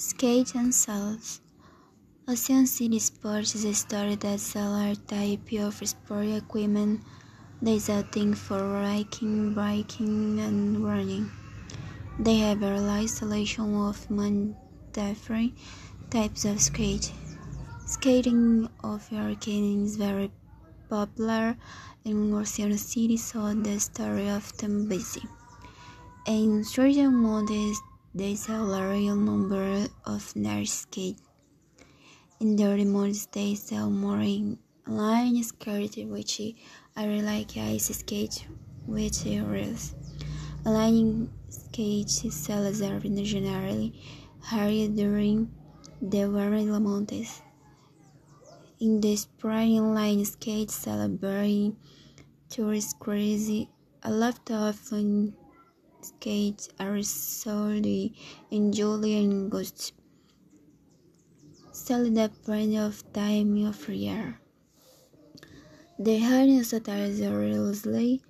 Skate and Sales Ocean City Sports is a store that sells a type of sport equipment that is a thing for hiking, biking, and running. They have a large selection of many different types of skate. Skating of arcade is very popular in Ocean City, so the store often busy. In certain modes, they sell a real number of nice skates. In the remote they sell more in line skate, which really like ice skates, which is line skates sales are generally higher during the warmer months. In the spring line skate celebrating tourist crazy, a lot of skates are sold in July and August. Sell the plenty of time of year. The harness attires rarely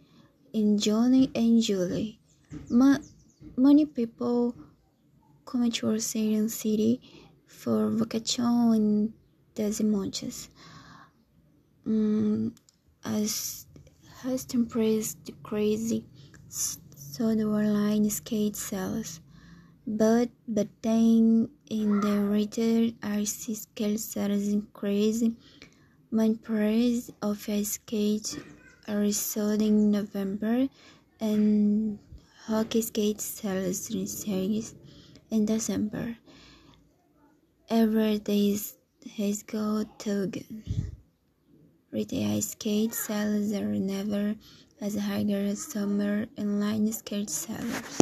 in June and July. Ma many people come to Ocean City for vacation in these months. Um, as has temperatures decrease, so the online skate sales. But but then in the retail RC scale sales increase. My price of a skate sold in November and hockey skate sales series in December. Every day has got token. Retail skate sales are never as high as summer and line skate sellers.